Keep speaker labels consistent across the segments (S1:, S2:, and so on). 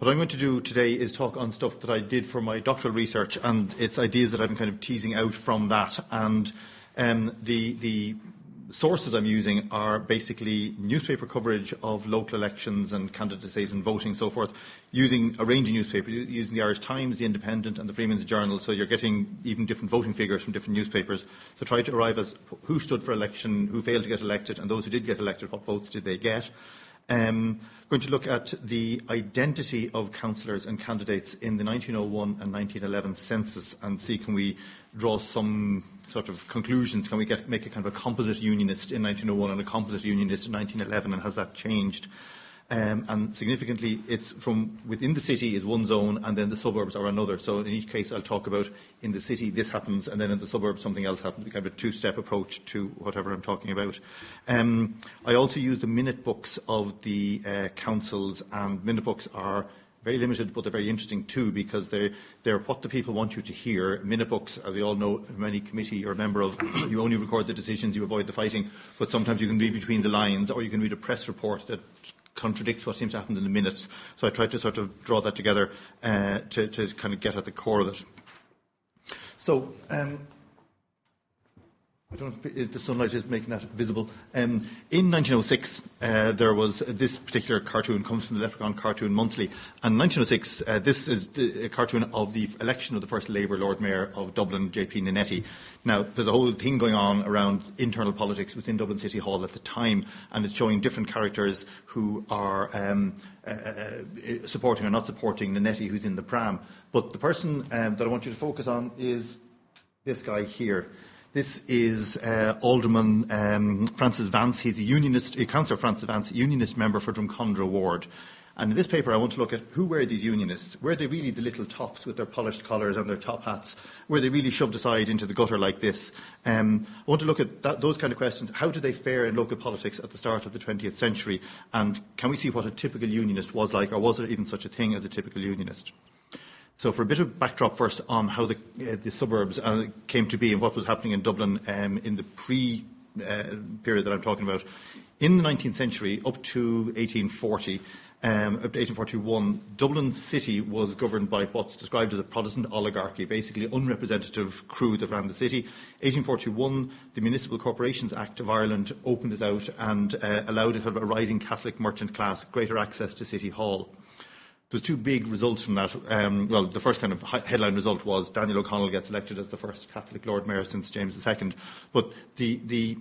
S1: What I'm going to do today is talk on stuff that I did for my doctoral research, and it's ideas that been kind of teasing out from that. And um, the, the sources I'm using are basically newspaper coverage of local elections and candidacies and voting and so forth, using a range of newspapers, using the Irish Times, the Independent and the Freeman's Journal, so you're getting even different voting figures from different newspapers. So try to arrive at who stood for election, who failed to get elected, and those who did get elected, what votes did they get. Um, going to look at the identity of councillors and candidates in the 1901 and 1911 census and see can we draw some sort of conclusions? Can we get, make a kind of a composite unionist in 1901 and a composite unionist in 1911, and has that changed? Um, and significantly, it's from within the city is one zone, and then the suburbs are another. So in each case, I'll talk about in the city this happens, and then in the suburbs something else happens. Kind of a two-step approach to whatever I'm talking about. Um, I also use the minute books of the uh, councils, and minute books are very limited, but they're very interesting too because they're, they're what the people want you to hear. Minute books, as we all know, from any committee you're a member of, you only record the decisions, you avoid the fighting, but sometimes you can read between the lines or you can read a press report that contradicts what seems to happen in the minutes. So I tried to sort of draw that together uh, to, to kind of get at the core of it. So, um, I don't know if the sunlight is making that visible. Um, in 1906, uh, there was uh, this particular cartoon comes from the Leprechaun Cartoon Monthly, and 1906, uh, this is a cartoon of the election of the first Labour Lord Mayor of Dublin, J.P. Nannetti. Now, there's a whole thing going on around internal politics within Dublin City Hall at the time, and it's showing different characters who are um, uh, uh supporting or not supporting Nannetti, who's in the pram. But the person um, that I want you to focus on is this guy here. This is uh, Alderman um, Francis Vance. He's a unionist, a councillor Francis Vance, unionist member for Drumcondra Ward. And in this paper, I want to look at who were these unionists. Were they really the little toffs with their polished collars and their top hats? Were they really shoved aside into the gutter like this? Um, I want to look at that, those kind of questions. How do they fare in local politics at the start of the 20th century? And can we see what a typical unionist was like, or was there even such a thing as a typical unionist? So, for a bit of backdrop first on how the, uh, the suburbs uh, came to be and what was happening in Dublin um, in the pre uh, period that I'm talking about. In the 19th century, up to 1840, um, up to 1841, Dublin City was governed by what's described as a Protestant oligarchy, basically unrepresentative crew that ran the city. 1841, the Municipal Corporations Act of Ireland opened it out and uh, allowed it a rising Catholic merchant class greater access to City Hall. There's two big results from that. Um, well, the first kind of headline result was Daniel O'Connell gets elected as the first Catholic Lord Mayor since James II. But the, the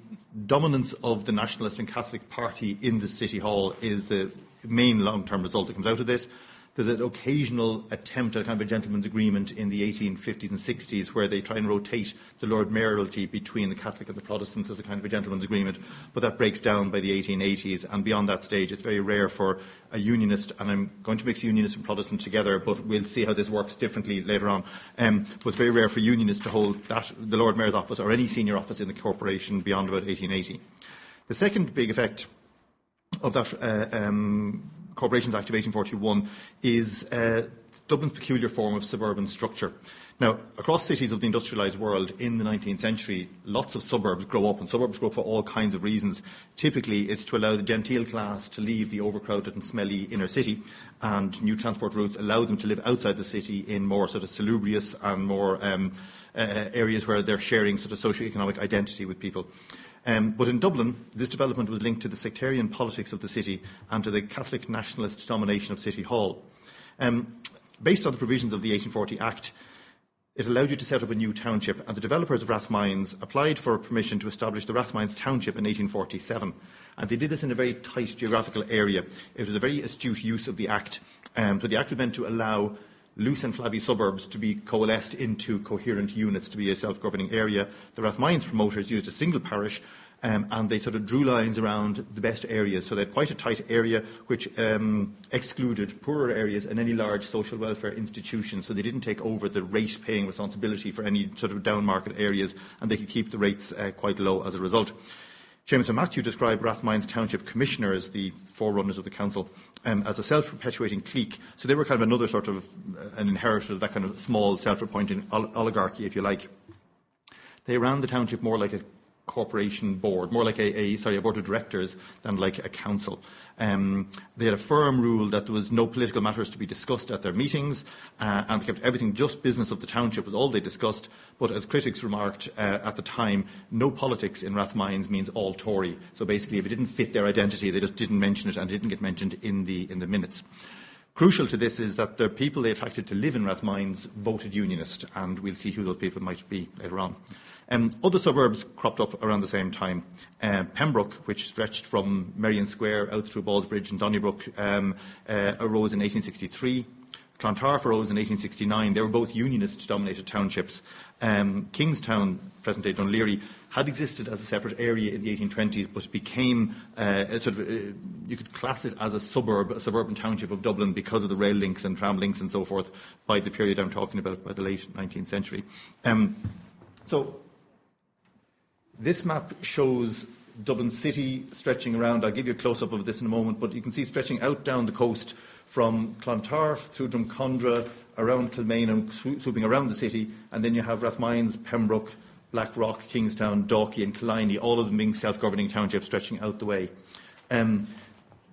S1: dominance of the Nationalist and Catholic Party in the City Hall is the main long-term result that comes out of this. There's an occasional attempt at kind of a gentleman's agreement in the 1850s and 60s where they try and rotate the Lord Mayoralty between the Catholic and the Protestants as a kind of a gentleman's agreement, but that breaks down by the 1880s. And beyond that stage, it's very rare for a unionist, and I'm going to mix unionist and Protestant together, but we'll see how this works differently later on. Um, but it's very rare for unionists to hold that, the Lord Mayor's office or any senior office in the corporation beyond about 1880. The second big effect of that uh, um, Corporations Act of 1841 is uh, Dublin's peculiar form of suburban structure. Now, across cities of the industrialised world in the 19th century, lots of suburbs grow up, and suburbs grow up for all kinds of reasons. Typically, it's to allow the genteel class to leave the overcrowded and smelly inner city, and new transport routes allow them to live outside the city in more sort of salubrious and more um, uh, areas where they're sharing sort of socio-economic identity with people. Um, but in Dublin, this development was linked to the sectarian politics of the city and to the Catholic nationalist domination of City Hall. Um, based on the provisions of the 1840 Act, it allowed you to set up a new township, and the developers of Rathmines applied for permission to establish the Rathmines Township in 1847. And they did this in a very tight geographical area. It was a very astute use of the Act. Um, so the Act was meant to allow loose and flabby suburbs to be coalesced into coherent units to be a self-governing area. The Rathmines promoters used a single parish um, and they sort of drew lines around the best areas. So they had quite a tight area which um, excluded poorer areas and any large social welfare institutions. So they didn't take over the rate paying responsibility for any sort of down market areas and they could keep the rates uh, quite low as a result. James and Matthew described Rathmines Township Commissioner as the forerunners of the council um, as a self-perpetuating clique. So they were kind of another sort of uh, an inheritor of that kind of small self-appointing oligarchy, if you like. They ran the township more like a corporation board, more like a, a, sorry, a board of directors than like a council. Um, they had a firm rule that there was no political matters to be discussed at their meetings, uh, and they kept everything just business of the township was all they discussed. But as critics remarked uh, at the time, no politics in Rathmines means all Tory. So basically, if it didn't fit their identity, they just didn't mention it and it didn't get mentioned in the in the minutes. Crucial to this is that the people they attracted to live in Rathmines voted Unionist, and we'll see who those people might be later on. Um, other suburbs cropped up around the same time. Uh, Pembroke, which stretched from Merrion Square out through Ballsbridge and Donnybrook, um, uh, arose in 1863. Clontarf arose in 1869. They were both Unionist-dominated townships. Um, Kingstown, present-day Dún Laoghaire, had existed as a separate area in the 1820s, but became uh, sort of, uh, you could class it as a suburb, a suburban township of Dublin because of the rail links and tram links and so forth by the period I'm talking about, by the late 19th century. Um, so this map shows Dublin City stretching around. I'll give you a close up of this in a moment, but you can see stretching out down the coast from Clontarf through Drumcondra, around Kilmainham, swooping around the city, and then you have Rathmines, Pembroke, Blackrock, Kingstown, Dalkey, and Killiney, all of them being self governing townships stretching out the way. Um,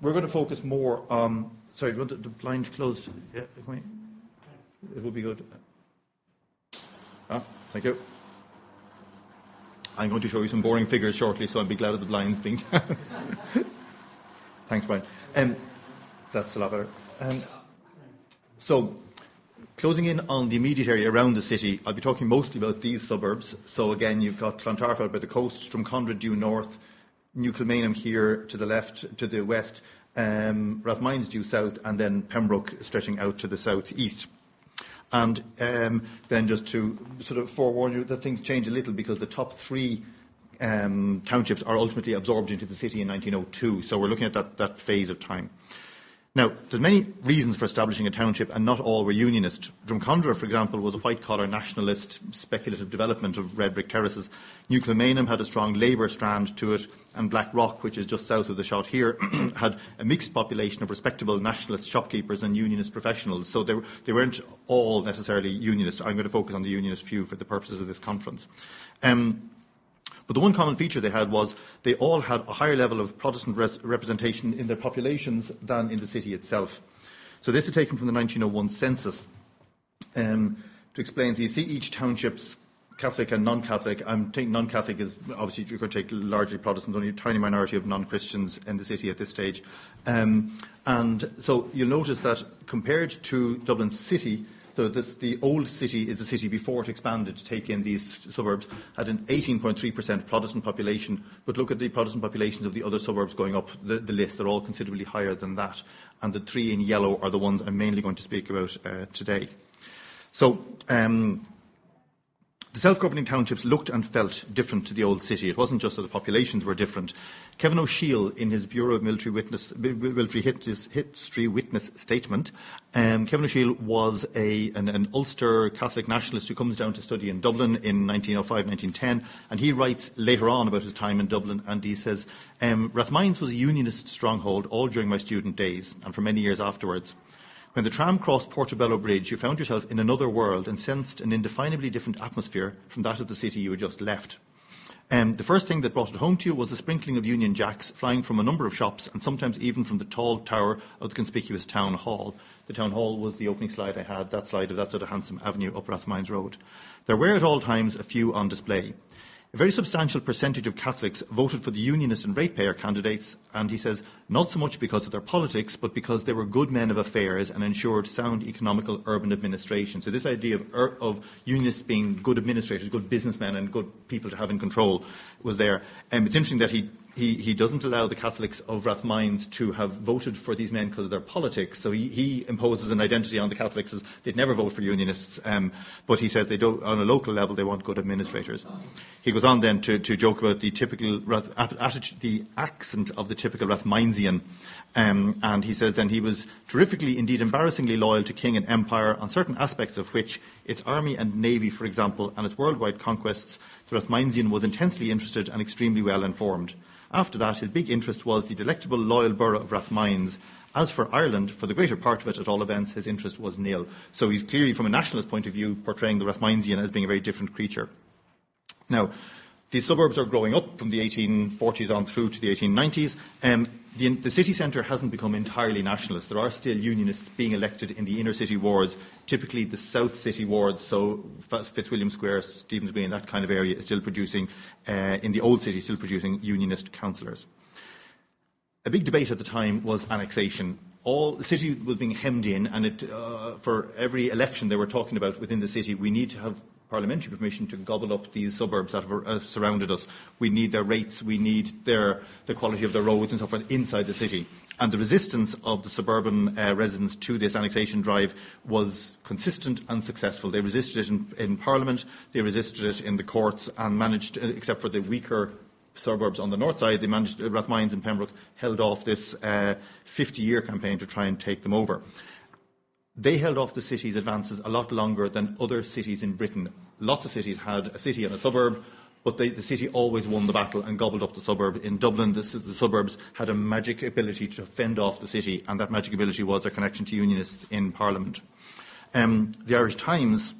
S1: we're going to focus more on. Sorry, do you want the blind closed? Yeah, it would be good. Ah, thank you. I'm going to show you some boring figures shortly, so I'll be glad of the blinds being down. Thanks, Brian. Um, that's a lot better. Um, so, closing in on the immediate area around the city, I'll be talking mostly about these suburbs. So, again, you've got Clontarf out by the coast, Drumcondra due north, New Kilmainham here to the left, to the west, um, Rathmines due south, and then Pembroke stretching out to the southeast. And um, then just to sort of forewarn you that things change a little because the top three um, townships are ultimately absorbed into the city in 1902. So we're looking at that, that phase of time. Now, there's many reasons for establishing a township, and not all were unionist. Drumcondra, for example, was a white-collar nationalist speculative development of red brick terraces. New Kilmainham had a strong Labour strand to it, and Blackrock, which is just south of the shot here, had a mixed population of respectable nationalist shopkeepers and unionist professionals. So they, they weren't all necessarily unionist. I'm going to focus on the unionist few for the purposes of this conference. Um, but the one common feature they had was they all had a higher level of Protestant res- representation in their populations than in the city itself. So this is taken from the 1901 census um, to explain. So you see each township's Catholic and non-Catholic. I'm taking non-Catholic is obviously you could take largely Protestant, only a tiny minority of non-Christians in the city at this stage. Um, and so you'll notice that compared to Dublin City, so the old city is the city before it expanded to take in these suburbs, had an 18.3% Protestant population. But look at the Protestant populations of the other suburbs going up the, the, list. They're all considerably higher than that. And the three in yellow are the ones I'm mainly going to speak about uh, today. So, um, the self-governing townships looked and felt different to the old city. It wasn't just that the populations were different. Kevin O'Shiel, in his Bureau of Military, Witness, Military History Witness statement, um, Kevin O'Shiel was a, an, an, Ulster Catholic nationalist who comes down to study in Dublin in 1905-1910, and he writes later on about his time in Dublin, and he says, um, Rathmines was a unionist stronghold all during my student days, and for many years afterwards. When the tram crossed Portobello Bridge, you found yourself in another world and sensed an indefinably different atmosphere from that of the city you had just left. Um, the first thing that brought it home to you was the sprinkling of Union Jacks flying from a number of shops and sometimes even from the tall tower of the conspicuous town hall. The town hall was the opening slide I had, that slide of that sort of handsome avenue up Rathmines Road. There were at all times a few on display. A very substantial percentage of Catholics voted for the Unionist and ratepayer candidates, and he says not so much because of their politics, but because they were good men of affairs and ensured sound economical urban administration. So this idea of, of Unionists being good administrators, good businessmen, and good people to have in control was there. Um, it's interesting that he he, he doesn't allow the Catholics of Rathmines to have voted for these men because of their politics. So he, he imposes an identity on the Catholics as they'd never vote for Unionists. Um, but he said they don't, on a local level, they want good administrators. He goes on then to, to joke about the typical attitude, the accent of the typical Rathminesian. Um, and he says then he was terrifically, indeed embarrassingly loyal to king and empire on certain aspects of which its army and navy, for example, and its worldwide conquests, the Rathminesian was intensely interested and extremely well informed. After that, his big interest was the delectable, loyal borough of Rathmines. As for Ireland, for the greater part of it, at all events, his interest was nil. So he's clearly, from a nationalist point of view, portraying the Rathminesian as being a very different creature. Now, The suburbs are growing up from the 1840s on through to the 1890s. Um, the, the, city centre hasn't become entirely nationalist. There are still unionists being elected in the inner city wards, typically the south city wards, so Fitzwilliam Square, Stephen's Green, that kind of area is still producing, uh, in the old city, still producing unionist councillors. A big debate at the time was annexation. All the city was being hemmed in, and it, uh, for every election they were talking about within the city, we need to have parliamentary permission to gobble up these suburbs that have uh, surrounded us. We need their rates, we need their, the quality of their roads and so forth inside the city. And the resistance of the suburban uh, residents to this annexation drive was consistent and successful. They resisted it in, in Parliament, they resisted it in the courts, and managed, uh, except for the weaker suburbs on the north side, they managed, uh, Rathmines and Pembroke held off this 50-year uh, campaign to try and take them over they held off the city's advances a lot longer than other cities in Britain. Lots of cities had a city and a suburb, but they, the city always won the battle and gobbled up the suburb. In Dublin, the, the, suburbs had a magic ability to fend off the city, and that magic ability was their connection to unionists in Parliament. Um, the Irish Times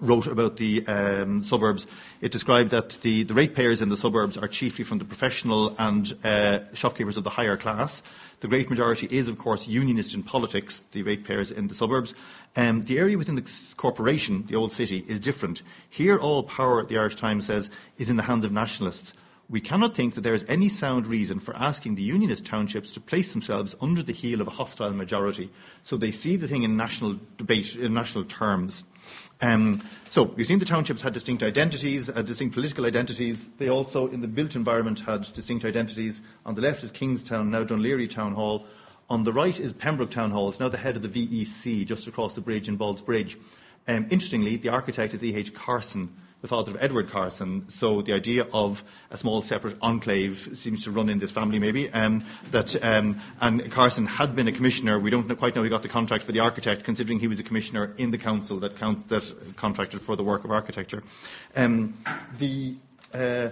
S1: wrote about the um, suburbs. It described that the, the ratepayers in the suburbs are chiefly from the professional and uh, shopkeepers of the higher class, the great majority is, of course, unionist in politics, the ratepayers in the suburbs. Um, the area within the corporation, the old city, is different. Here, all power, the Irish Times says, is in the hands of nationalists. We cannot think that there is any sound reason for asking the unionist townships to place themselves under the heel of a hostile majority. So they see the thing in national debate, in national terms. Um, so you've seen the townships had distinct identities, uh, distinct political identities. They also, in the built environment, had distinct identities. On the left is Kingstown, now Laoghaire Town Hall. On the right is Pembroke Town Hall. It's now the head of the VEC, just across the bridge in Ballsbridge. Um, interestingly, the architect is E.H. Carson, the father of Edward Carson. So the idea of a small separate enclave seems to run in this family, maybe. Um, that um, and Carson had been a commissioner. We don't quite know he got the contract for the architect, considering he was a commissioner in the council that, count, that contracted for the work of architecture. Um, the uh,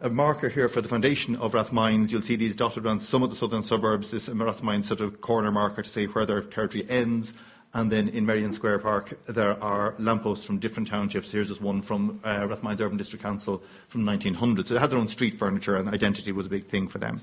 S1: a marker here for the foundation of Rathmines. You'll see these dotted around some of the southern suburbs. This Rathmines sort of corner marker to say where their territory ends and then in Merrion Square Park, there are lampposts from different townships. Here's just one from uh, Rathmines Urban District Council from 1900. So they had their own street furniture, and identity was a big thing for them.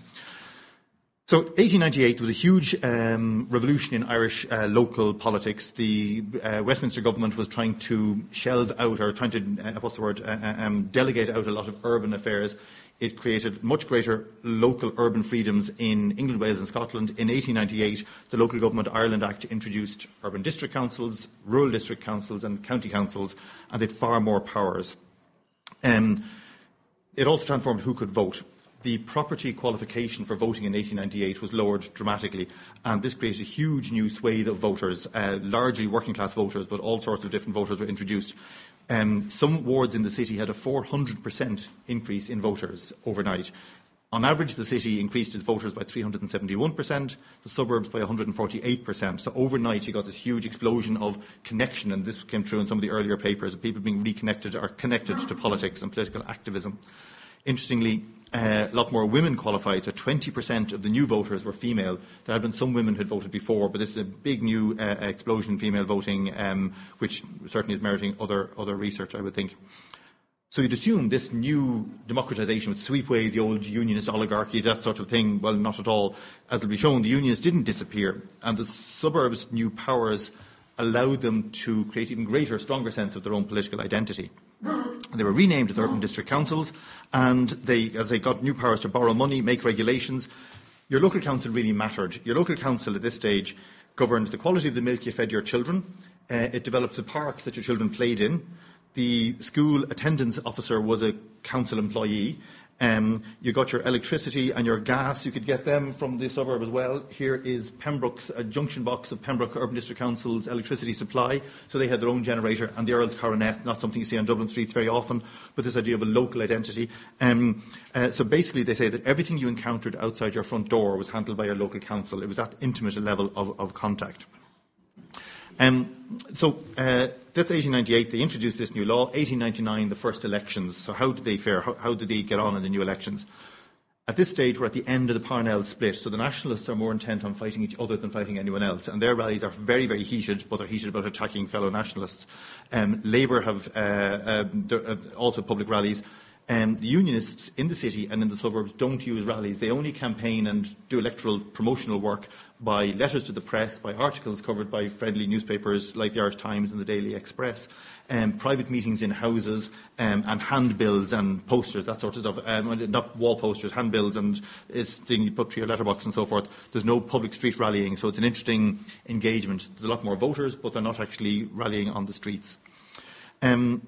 S1: So 1898 was a huge um, revolution in Irish uh, local politics. The uh, Westminster government was trying to shelve out, or trying to, uh, what's the word, uh, uh, um, delegate out a lot of urban affairs it created much greater local urban freedoms in England, Wales, and Scotland. In 1898, the Local Government Ireland Act introduced urban district councils, rural district councils, and county councils, and had far more powers. Um, it also transformed who could vote. The property qualification for voting in 1898 was lowered dramatically, and this created a huge new swathe of voters, uh, largely working class voters, but all sorts of different voters were introduced. Um, some wards in the city had a 400% increase in voters overnight. On average, the city increased its voters by 371%, the suburbs by 148%. So overnight, you got this huge explosion of connection, and this came true in some of the earlier papers, of people being reconnected or connected to politics and political activism. Interestingly, uh, a lot more women qualified, so 20% of the new voters were female. There had been some women who had voted before, but this is a big new uh, explosion in female voting, um, which certainly is meriting other, other research, I would think. So you'd assume this new democratisation would sweep away the old unionist oligarchy, that sort of thing. Well, not at all. As will be shown, the unions didn't disappear, and the suburbs' new powers allowed them to create even greater, stronger sense of their own political identity. They were renamed as urban district councils, and they, as they got new powers to borrow money, make regulations, your local council really mattered. Your local council at this stage governed the quality of the milk you fed your children. Uh, it developed the parks that your children played in. The school attendance officer was a council employee. Um, you got your electricity and your gas. You could get them from the suburb as well. Here is Pembroke's a junction box of Pembroke Urban District Council's electricity supply. So they had their own generator and the Earl's Coronet, not something you see on Dublin streets very often, but this idea of a local identity. Um, uh, so basically, they say that everything you encountered outside your front door was handled by your local council. It was that intimate a level of, of contact. Um, so uh, that's 1898. They introduced this new law. 1899, the first elections. So how did they fare? How, how did they get on in the new elections? At this stage, we're at the end of the Parnell split, so the nationalists are more intent on fighting each other than fighting anyone else, and their rallies are very, very heated, but they're heated about attacking fellow nationalists. Um, Labour have uh, uh, uh, also public rallies. Um, the unionists in the city and in the suburbs don't use rallies. They only campaign and do electoral promotional work by letters to the press, by articles covered by friendly newspapers like the Irish Times and the Daily Express, um, private meetings in houses, um, and handbills and posters, that sort of stuff. Um, not wall posters, handbills and it's thing you put through your letterbox and so forth. There's no public street rallying, so it's an interesting engagement. There's a lot more voters, but they're not actually rallying on the streets. Um,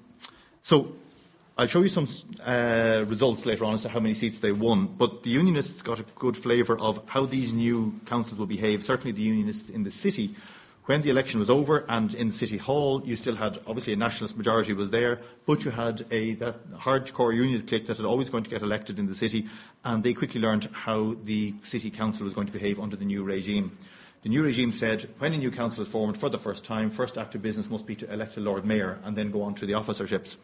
S1: so I'll show you some uh, results later on as to how many seats they won, but the Unionists got a good flavour of how these new councils will behave. Certainly the Unionists in the city, when the election was over and in City Hall, you still had, obviously a nationalist majority was there, but you had a that hardcore unionist clique that had always going to get elected in the city, and they quickly learned how the City Council was going to behave under the new regime. The new regime said when a new council is formed for the first time, first act of business must be to elect a Lord Mayor and then go on to the officerships.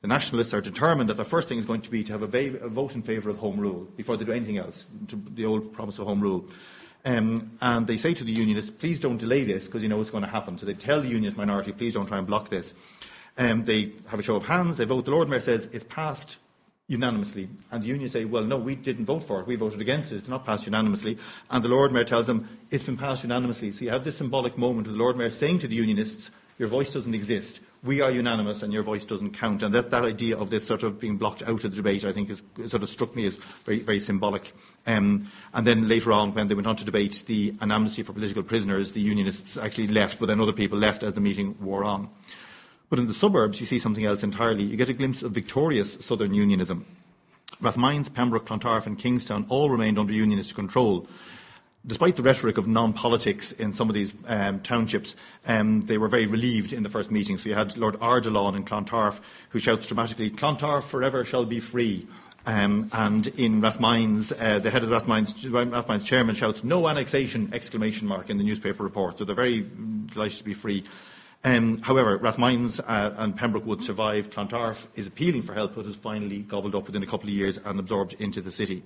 S1: The Nationalists are determined that the first thing is going to be to have a, va- a vote in favour of Home Rule before they do anything else, the old promise of Home Rule. Um, and they say to the Unionists, please don't delay this because you know what's going to happen. So they tell the Unionist minority, please don't try and block this. Um, they have a show of hands, they vote. The Lord Mayor says it's passed unanimously. And the unions say, well, no, we didn't vote for it. We voted against it. It's not passed unanimously. And the Lord Mayor tells them it's been passed unanimously. So you have this symbolic moment of the Lord Mayor saying to the Unionists, your voice doesn't exist we are unanimous and your voice doesn't count. And that, that idea of this sort of being blocked out of the debate, I think, is, sort of struck me as very, very symbolic. Um, and then later on, when they went on to debate the an amnesty for political prisoners, the unionists actually left, but then other people left as the meeting wore on. But in the suburbs, you see something else entirely. You get a glimpse of victorious southern unionism. Rathmines, Pembroke, Clontarf and Kingstown all remained under unionist control despite the rhetoric of non-politics in some of these um, townships, um, they were very relieved in the first meeting. So you had Lord Ardilaun in Clontarf, who shouts dramatically, Clontarf forever shall be free. Um, and in Rathmines, uh, the head of Rathmines, Rathmines chairman shouts, no annexation, exclamation mark, in the newspaper report. So they're very delighted to be free. Um, however, Rathmines uh, and Pembroke would survive. Clontarf is appealing for help, but is finally gobbled up within a couple of years and absorbed into the city.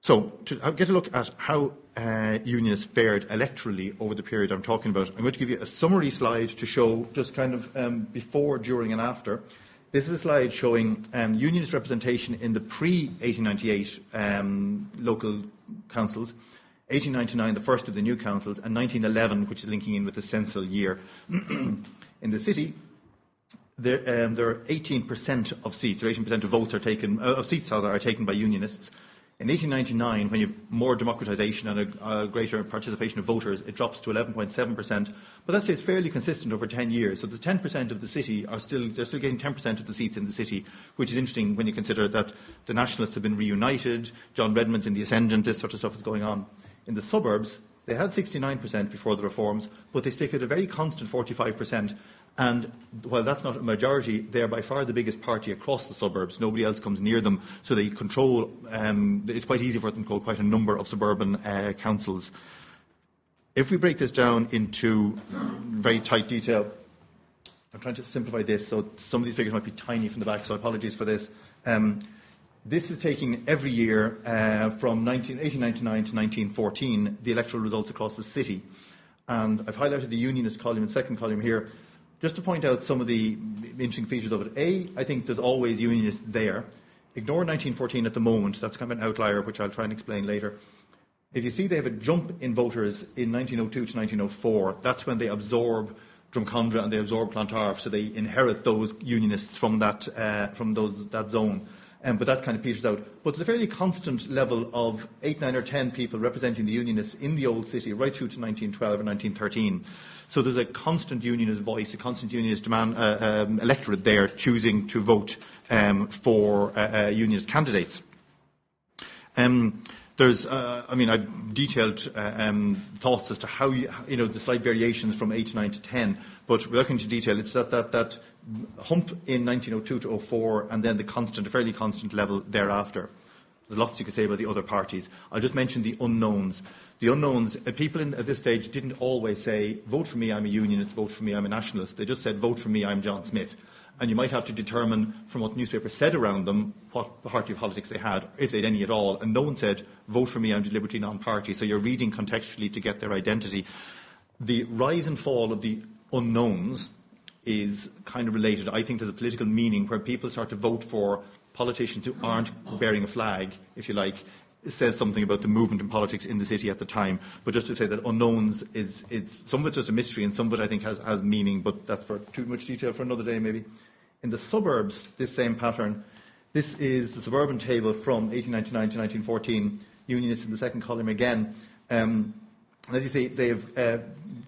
S1: So, to get a look at how uh, unionists fared electorally over the period I'm talking about, I'm going to give you a summary slide to show just kind of um, before, during, and after. This is a slide showing um, unionist representation in the pre 1898 um, local councils, 1899, the first of the new councils, and 1911, which is linking in with the censal year. in the city, there, um, there, are 18% of seats, or 18% of votes are taken, uh, of seats rather, are taken by unionists. In 1899, when you have more democratisation and a, a, greater participation of voters, it drops to 11.7%. But that stays fairly consistent over 10 years. So the 10% of the city are still, they're still getting 10% of the seats in the city, which is interesting when you consider that the Nationalists have been reunited, John Redmond's in the ascendant, this sort of stuff is going on. In the suburbs, they had 69% before the reforms, but they stick at a very constant 45%. And while that's not a majority, they're by far the biggest party across the suburbs. Nobody else comes near them, so they control. Um, it's quite easy for them to control quite a number of suburban uh, councils. If we break this down into very tight detail, I'm trying to simplify this, so some of these figures might be tiny from the back, so apologies for this. Um, this is taking every year uh, from 19, 1899 to 1914 the electoral results across the city. And I've highlighted the unionist column and second column here just to point out some of the interesting features of it. A, I think there's always unionists there. Ignore 1914 at the moment, that's kind of an outlier, which I'll try and explain later. If you see they have a jump in voters in 1902 to 1904, that's when they absorb Drumcondra and they absorb Clontarf, so they inherit those unionists from that, uh, from those, that zone. Um, but that kind of peters out. But there's a fairly constant level of eight, nine, or ten people representing the unionists in the old city right through to 1912 or 1913. So there's a constant unionist voice, a constant unionist demand, uh, um, electorate there choosing to vote um, for uh, uh, unionist candidates. Um, there's, uh, I mean, I've detailed uh, um, thoughts as to how you, you know, the slight variations from 8 to 9 to 10, but without going into detail, it's that, that, that hump in 1902 to 04 and then the constant, fairly constant level thereafter. There's lots you could say about the other parties. I'll just mention the unknowns. The unknowns, uh, people in, at this stage didn't always say, vote for me, I'm a unionist, vote for me, I'm a nationalist. They just said, vote for me, I'm John Smith. And you might have to determine from what newspapers said around them what party politics they had, if they had any at all. And no one said, vote for me, I'm the Liberty non-party. So you're reading contextually to get their identity. The rise and fall of the unknowns is kind of related, I think, to the political meaning where people start to vote for politicians who aren't bearing a flag, if you like, says something about the movement in politics in the city at the time. But just to say that unknowns is it's some of it's just a mystery and some of it I think has, has meaning, but that's for too much detail for another day maybe. In the suburbs, this same pattern. This is the suburban table from 1899 to 1914. Unionists in the second column again. Um, as you say, they have uh,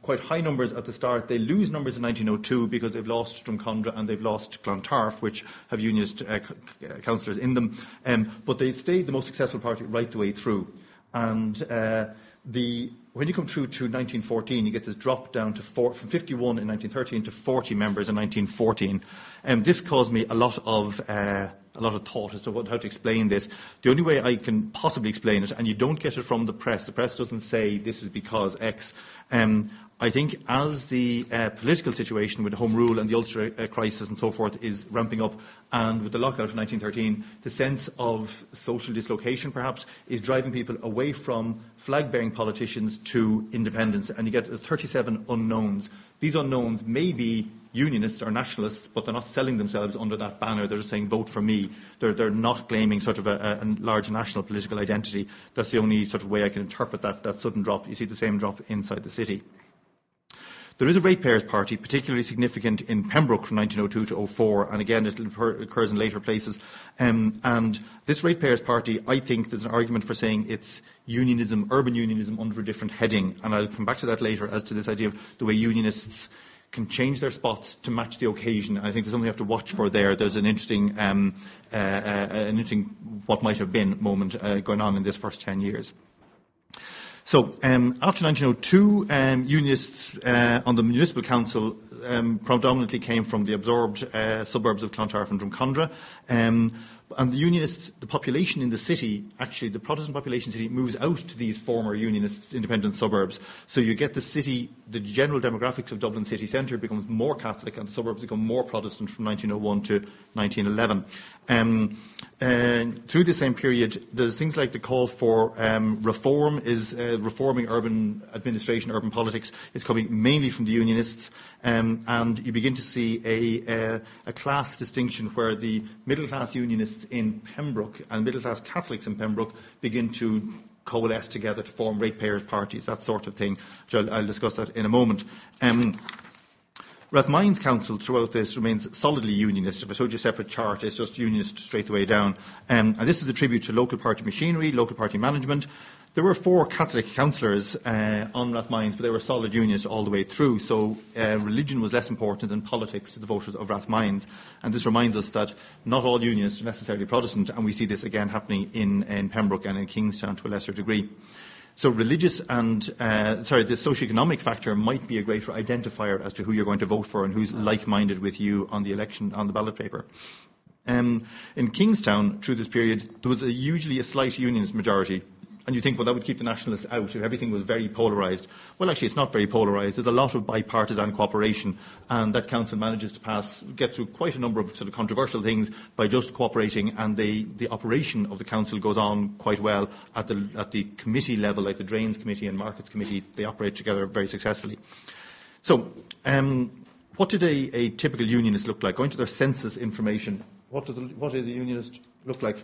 S1: quite high numbers at the start. They lose numbers in 1902 because they've lost Drumcondra and they've lost Clontarf, which have unionist uh, councillors in them. Um, but they stayed the most successful party right the way through. And uh, the, when you come through to 1914, you get this drop down to four, from 51 in 1913 to 40 members in 1914. Um, this caused me a lot of uh, a lot of thought as to what, how to explain this. The only way I can possibly explain it, and you don't get it from the press, the press doesn't say this is because X. Um, I think as the uh, political situation with Home Rule and the Ulster uh, crisis and so forth is ramping up, and with the lockout of 1913, the sense of social dislocation perhaps is driving people away from flag bearing politicians to independence, and you get 37 unknowns. These unknowns may be unionists or nationalists, but they're not selling themselves under that banner. They're just saying, vote for me. They're, they're not claiming sort of a, a, large national political identity. That's the only sort of way I can interpret that, that sudden drop. You see the same drop inside the city. There is a ratepayers party, particularly significant in Pembroke from 1902 to 04, and again it occurs in later places. Um, and this ratepayers party, I think there's an argument for saying it's unionism, urban unionism under a different heading, and I'll come back to that later as to this idea of the way unionists can change their spots to match the occasion. I think there's something you have to watch for there. There's an interesting, um, uh, uh, an interesting what might have been moment uh, going on in this first 10 years. So um, after 1902, um, unionists uh, on the municipal council um, predominantly came from the absorbed uh, suburbs of Clontarf and Drumcondra. Um, and the unionists, the population in the city, actually, the Protestant population city moves out to these former unionist independent suburbs. So you get the city, the general demographics of Dublin city centre becomes more Catholic and the suburbs become more Protestant from 1901 to 1911. Um, and through the same period, there's things like the call for um, reform is uh, reforming urban administration, urban politics is coming mainly from the unionists, um, and you begin to see a, uh, a class distinction where the middle class unionists in Pembroke and middle class Catholics in Pembroke begin to coalesce together to form ratepayers parties, that sort of thing. Which I'll, I'll discuss that in a moment. Um, Rathmines Council throughout this remains solidly unionist. If I showed you a separate chart, it's just unionist straight the way down. Um, and this is a tribute to local party machinery, local party management. There were four Catholic councillors uh, on Rathmines, but they were solid unionists all the way through. So uh, religion was less important than politics to the voters of Rathmines. And this reminds us that not all unionists are necessarily Protestant, and we see this again happening in, in Pembroke and in Kingstown to a lesser degree. So religious and, uh, sorry, the socioeconomic factor might be a greater identifier as to who you're going to vote for and who's like-minded with you on the election, on the ballot paper. Um, in Kingstown, through this period, there was a, usually a slight unionist majority, and you think, well, that would keep the nationalists out if everything was very polarised. Well, actually, it's not very polarised. There's a lot of bipartisan cooperation, and that council manages to pass, get through quite a number of sort of controversial things by just cooperating, and the, the operation of the council goes on quite well at the, at the committee level, like the Drains Committee and Markets Committee. They operate together very successfully. So, um, what did a, a typical unionist look like? Going to their census information, what, the, what did the unionist look like?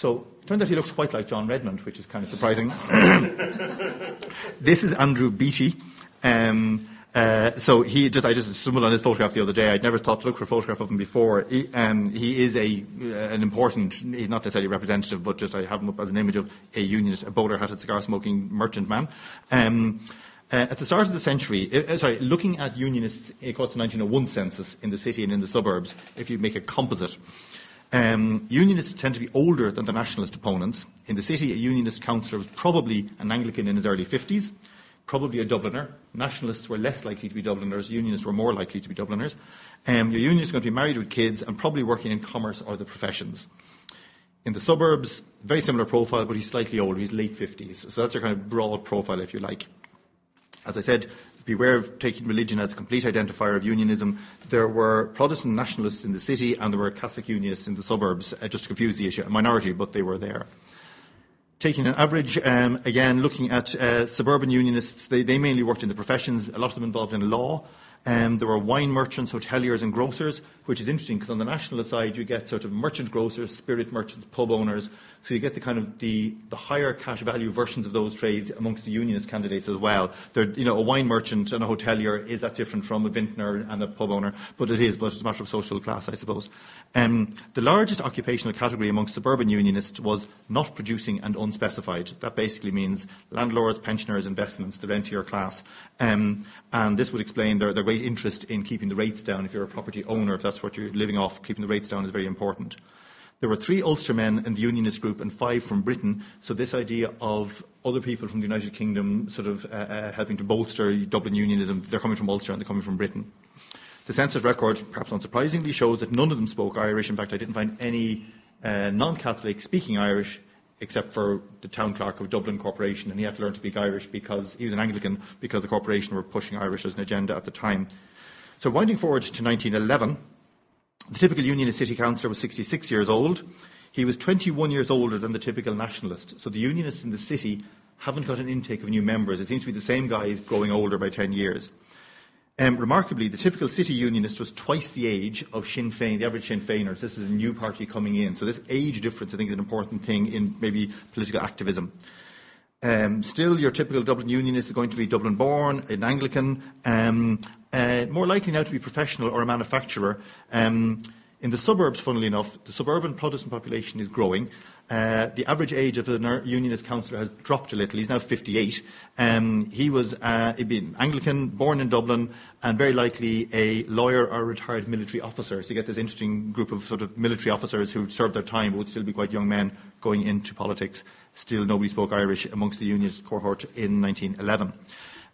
S1: So it turns out he looks quite like John Redmond, which is kind of surprising. this is Andrew Beattie. Um, uh, so he just, I just stumbled on his photograph the other day. I'd never thought to look for a photograph of him before. He, um, he is a, uh, an important, he's not necessarily representative, but just I have him up as an image of a unionist, a bowler-hatted, cigar-smoking merchant man. Um, uh, at the start of the century, uh, sorry, looking at unionists across the 1901 census in the city and in the suburbs, if you make a composite, um, unionists tend to be older than the nationalist opponents. In the city, a unionist councillor was probably an Anglican in his early 50s, probably a Dubliner. Nationalists were less likely to be Dubliners, unionists were more likely to be Dubliners. Um, your unionist is going to be married with kids and probably working in commerce or the professions. In the suburbs, very similar profile, but he's slightly older, he's late 50s. So that's your kind of broad profile, if you like. As I said, beware of taking religion as a complete identifier of unionism. There were Protestant nationalists in the city and there were Catholic unionists in the suburbs, uh, just to confuse the issue. A minority, but they were there. Taking an average, um, again, looking at uh, suburban unionists, they, they, mainly worked in the professions, a lot of them involved in law. Um, there were wine merchants, hoteliers, and grocers, which is interesting because on the nationalist side you get sort of merchant grocers, spirit merchants, pub owners. So you get the kind of the, the higher cash value versions of those trades amongst the unionist candidates as well. They're, you know, a wine merchant and a hotelier is that different from a vintner and a pub owner? But it is, but it's a matter of social class, I suppose. Um, the largest occupational category amongst suburban unionists was not producing and unspecified. That basically means landlords, pensioners, investments, the rentier class. Um, and this would explain their, their great interest in keeping the rates down. If you're a property owner, if that's what you're living off, keeping the rates down is very important. There were three Ulstermen in the Unionist group and five from Britain. So this idea of other people from the United Kingdom sort of uh, uh, helping to bolster Dublin Unionism, they're coming from Ulster and they're coming from Britain. The census record, perhaps unsurprisingly, shows that none of them spoke Irish. In fact, I didn't find any uh, non-Catholic speaking Irish except for the town clerk of Dublin Corporation, and he had to learn to speak Irish because he was an Anglican because the corporation were pushing Irish as an agenda at the time. So winding forward to 1911, the typical Unionist city councillor was 66 years old. He was 21 years older than the typical nationalist. So the Unionists in the city haven't got an intake of new members. It seems to be the same guys growing older by 10 years. Um, remarkably, the typical city unionist was twice the age of Sinn Féin, the average Sinn Féiners. This is a new party coming in. So this age difference, I think, is an important thing in maybe political activism. Um, still, your typical Dublin unionist is going to be Dublin born, an Anglican, um, uh, more likely now to be professional or a manufacturer. Um, in the suburbs, funnily enough, the suburban Protestant population is growing. Uh, the average age of a unionist councillor has dropped a little. He's now 58. Um, he was uh, been Anglican, born in Dublin, and very likely a lawyer or a retired military officer. So you get this interesting group of sort of military officers who served their time but would still be quite young men going into politics. Still, nobody spoke Irish amongst the unionist cohort in 1911.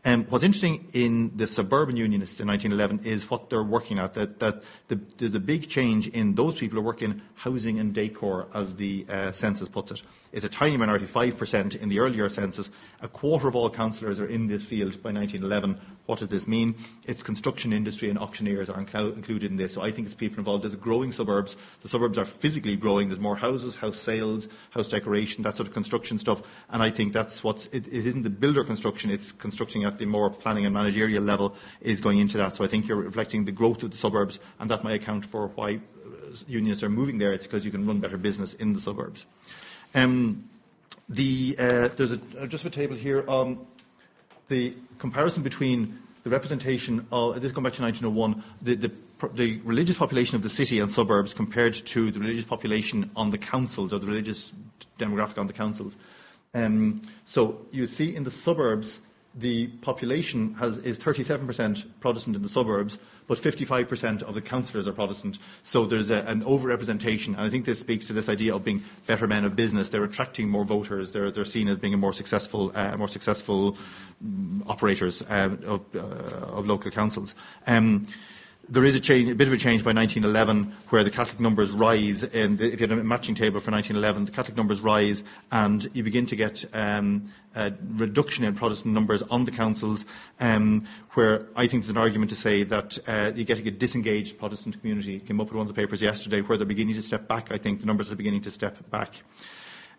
S1: Um, what's interesting in the suburban unionists in 1911 is what they're working at. That, that the, the, the, big change in those people who work in housing and decor, as the uh, census puts it. It's a tiny minority, 5% in the earlier census. A quarter of all councillors are in this field by 1911. What does this mean? It's construction industry and auctioneers are included in this. So I think it's people involved in the growing suburbs. The suburbs are physically growing. There's more houses, house sales, house decoration, that sort of construction stuff. And I think that's what's, it, it isn't the builder construction, it's constructing at the more planning and managerial level is going into that. So I think you're reflecting the growth of the suburbs, and that might account for why uh, unionists are moving there. It's because you can run better business in the suburbs. Um, the, uh, there's a, just a table here on the comparison between the representation of, this is going back to 1901, the, the, the, religious population of the city and suburbs compared to the religious population on the councils or the religious demographic on the councils. Um, so you see in the suburbs, the population has, is 37% Protestant in the suburbs, but 55% of the councillors are Protestant. So there's a, an overrepresentation, and I think this speaks to this idea of being better men of business. They're attracting more voters. They're, they're seen as being a more successful, uh, more successful um, operators uh, of, uh, of, local councils. Um, there is a, change, a, bit of a change by 1911 where the Catholic numbers rise. And if you had a matching table for 1911, the Catholic numbers rise and you begin to get um, a reduction in Protestant numbers on the councils, um, where I think there's an argument to say that uh, you're getting a disengaged Protestant community. It came up in one of the papers yesterday where they're beginning to step back. I think the numbers are beginning to step back.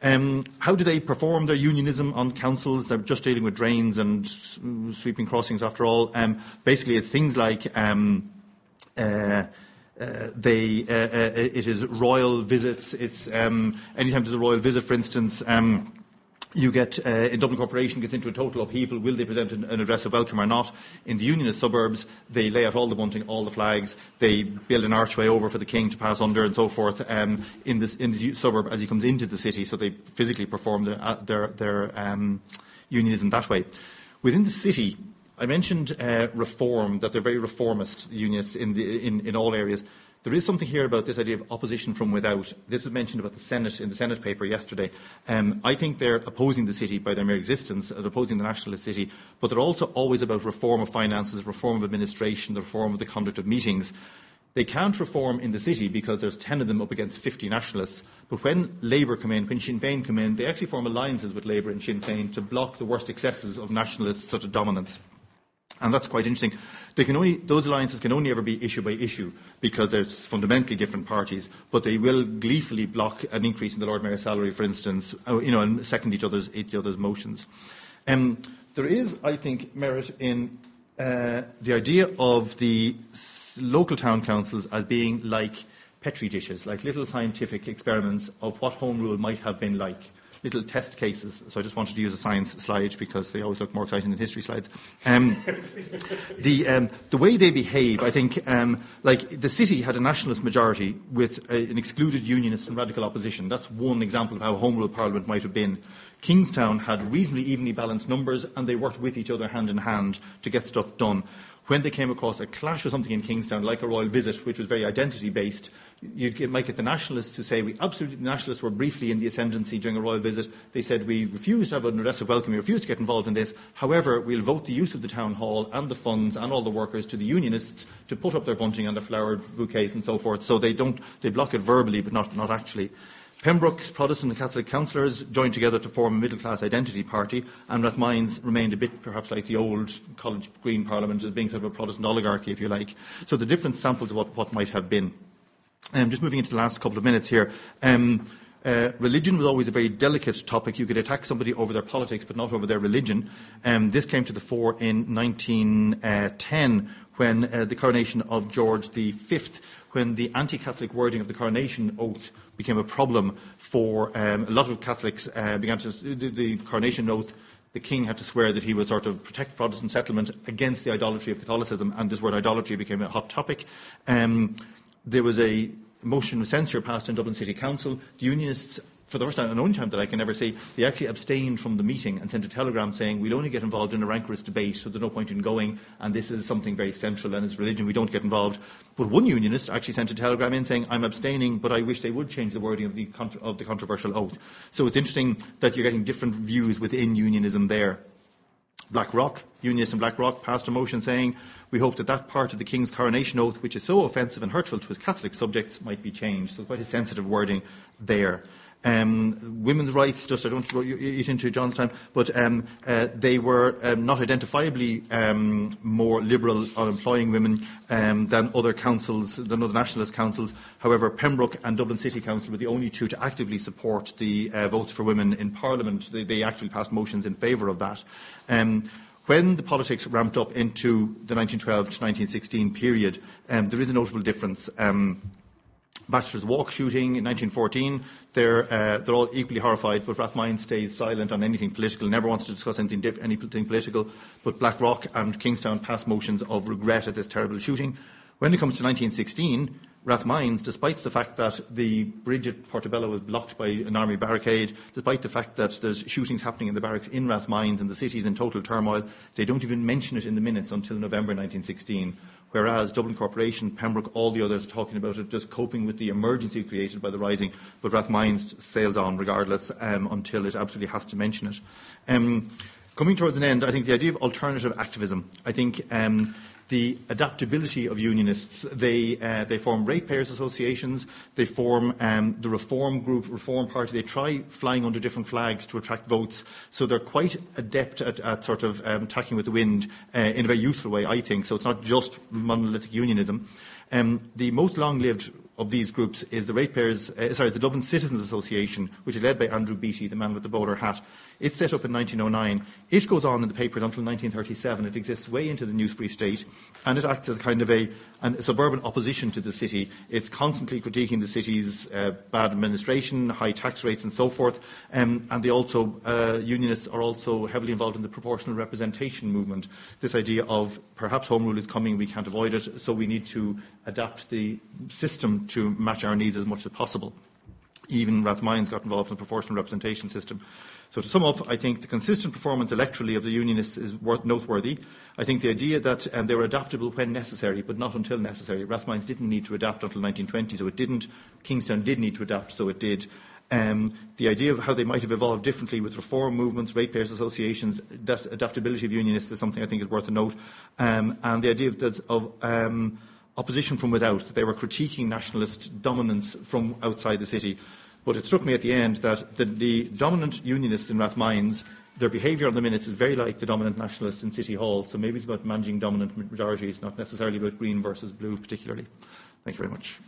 S1: Um, how do they perform their unionism on councils? They're just dealing with drains and sweeping crossings after all. Um, basically, it's things like um, they, uh, uh, it is royal visits. It's um, anytime there's a royal visit, for instance, um, you get uh, in Dublin Corporation gets into a total upheaval. Will they present an, an, address of welcome or not? In the Unionist suburbs, they lay out all the bunting, all the flags. They build an archway over for the king to pass under and so forth um, in, this, in the suburb as he comes into the city. So they physically perform the, uh, their, their um, unionism that way. Within the city, I mentioned uh, reform, that they're very reformist unionists in, the, in, in all areas. There is something here about this idea of opposition from without. This was mentioned about the Senate in the Senate paper yesterday. Um, I think they're opposing the city by their mere existence, opposing the nationalist city, but they're also always about reform of finances, reform of administration, the reform of the conduct of meetings. They can't reform in the city because there's 10 of them up against 50 nationalists. But when Labour come in, when Sinn Féin come in, they actually form alliances with Labour and Sinn Féin to block the worst excesses of nationalist sort of dominance. And that's quite interesting. Only, those alliances can only ever be issue by issue because there's fundamentally different parties, but they will gleefully block an increase in the Lord Mayor's salary, for instance, uh, you know, and second each other's, each other's motions. Um, there is, I think, merit in uh, the idea of the local town councils as being like petri dishes, like little scientific experiments of what home rule might have been like little test cases. So I just wanted to use a science slide because they always look more exciting than history slides. Um, the, um, the way they behave, I think, um, like the city had a nationalist majority with a, an excluded unionist and radical opposition. That's one example of how Home Rule Parliament might have been. Kingstown had reasonably evenly balanced numbers and they worked with each other hand in hand to get stuff done. When they came across a clash or something in Kingstown, like a royal visit, which was very identity based, you might get the nationalists who say we absolutely, the nationalists were briefly in the ascendancy during a royal visit. They said we refuse to have an arrest of welcome, we refuse to get involved in this. However, we'll vote the use of the town hall and the funds and all the workers to the unionists to put up their bunting and their flower bouquets and so forth. So they don't, they block it verbally, but not, not actually. Pembroke Protestant and Catholic councillors joined together to form a middle class identity party, and Rathmines remained a bit perhaps like the old College Green Parliament as being sort of a Protestant oligarchy, if you like. So the different samples of what, what might have been. Um, just moving into the last couple of minutes here. Um, uh, religion was always a very delicate topic. You could attack somebody over their politics, but not over their religion. Um, this came to the fore in 1910 when uh, the coronation of George V, when the anti Catholic wording of the coronation oath became a problem for um, a lot of Catholics, uh, began to, the, the coronation oath the king had to swear that he would sort of protect Protestant settlement against the idolatry of Catholicism, and this word idolatry became a hot topic. Um, there was a motion of censure passed in Dublin City Council. The Unionists, for the first time, and only time that I can ever see, they actually abstained from the meeting and sent a telegram saying, we'll only get involved in a rancorous debate, so there's no point in going, and this is something very central and it's religion, we don't get involved. But one unionist actually sent a telegram in saying, I'm abstaining, but I wish they would change the wording of the, contra- of the controversial oath. So it's interesting that you're getting different views within unionism there. Blackrock, Unionists in Blackrock passed a motion saying, we hope that that part of the King's coronation oath, which is so offensive and hurtful to his Catholic subjects, might be changed. So quite a sensitive wording there. Um, women's rights, just I don't eat into John's time, but um, uh, they were um, not identifiably um, more liberal on employing women um, than other councils, than other nationalist councils. However, Pembroke and Dublin City Council were the only two to actively support the uh, votes for women in Parliament. They, they actually passed motions in favour of that. Um, when the politics ramped up into the 1912 to 1916 period, um, there is a notable difference. Um, Bachelor's Walk shooting in 1914, they're, uh, they're all equally horrified, but Rathmines stays silent on anything political, never wants to discuss anything, diff- anything political. But Blackrock and Kingstown pass motions of regret at this terrible shooting. When it comes to 1916, Rathmines, despite the fact that the bridge at Portobello was blocked by an army barricade, despite the fact that there's shootings happening in the barracks in Rathmines and the city is in total turmoil, they don't even mention it in the minutes until November 1916. Whereas Dublin Corporation, Pembroke, all the others are talking about it, just coping with the emergency created by the rising, but Rathmines sails on regardless um, until it absolutely has to mention it. Um, coming towards an end, I think the idea of alternative activism, I think um, the adaptability of unionists. They, uh, they form ratepayers associations, they form um, the Reform Group, Reform Party. They try flying under different flags to attract votes. So they're quite adept at, at sort of um, tacking with the wind uh, in a very useful way, I think. So it's not just monolithic unionism. Um, the most long-lived of these groups is the ratepayers, uh, sorry, the Dublin Citizens Association, which is led by Andrew Beattie, the man with the bowler hat. It's set up in 1909. It goes on in the papers until 1937. It exists way into the News Free State, and it acts as a kind of a, a suburban opposition to the city. It's constantly critiquing the city's uh, bad administration, high tax rates, and so forth. Um, and they also, uh, unionists are also heavily involved in the proportional representation movement. This idea of perhaps home rule is coming, we can't avoid it, so we need to adapt the system to match our needs as much as possible. Even Rathmines got involved in the proportional representation system. So to sum up, I think the consistent performance electorally of the Unionists is worth noteworthy. I think the idea that um, they were adaptable when necessary, but not until necessary. Rathmines didn't need to adapt until 1920, so it didn't. Kingstown did need to adapt, so it did. Um, the idea of how they might have evolved differently with reform movements, ratepayers associations, that adaptability of unionists is something I think is worth a note. Um, and the idea of, that, of um, opposition from without, that they were critiquing nationalist dominance from outside the city. But it struck me at the end that the, the dominant unionists in Rathmines, their behaviour on the minutes is very like the dominant nationalists in City Hall. So maybe it's about managing dominant majorities, not necessarily about green versus blue particularly. Thank you very much.